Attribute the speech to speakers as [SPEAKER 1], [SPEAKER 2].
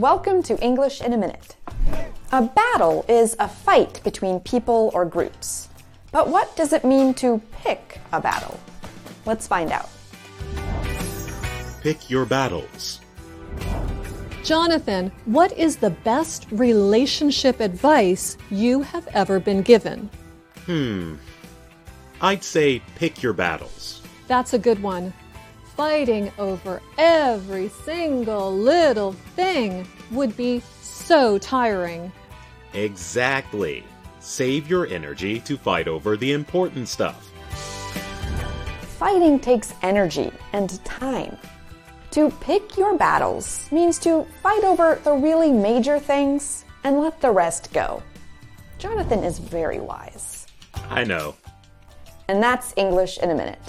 [SPEAKER 1] Welcome to English in a Minute. A battle is a fight between people or groups. But what does it mean to pick a battle? Let's find out.
[SPEAKER 2] Pick your battles.
[SPEAKER 3] Jonathan, what is the best relationship advice you have ever been given?
[SPEAKER 2] Hmm. I'd say pick your battles.
[SPEAKER 3] That's a good one. Fighting over every single little thing would be so tiring.
[SPEAKER 2] Exactly. Save your energy to fight over the important stuff.
[SPEAKER 1] Fighting takes energy and time. To pick your battles means to fight over the really major things and let the rest go. Jonathan is very wise.
[SPEAKER 2] I know.
[SPEAKER 1] And that's English in a minute.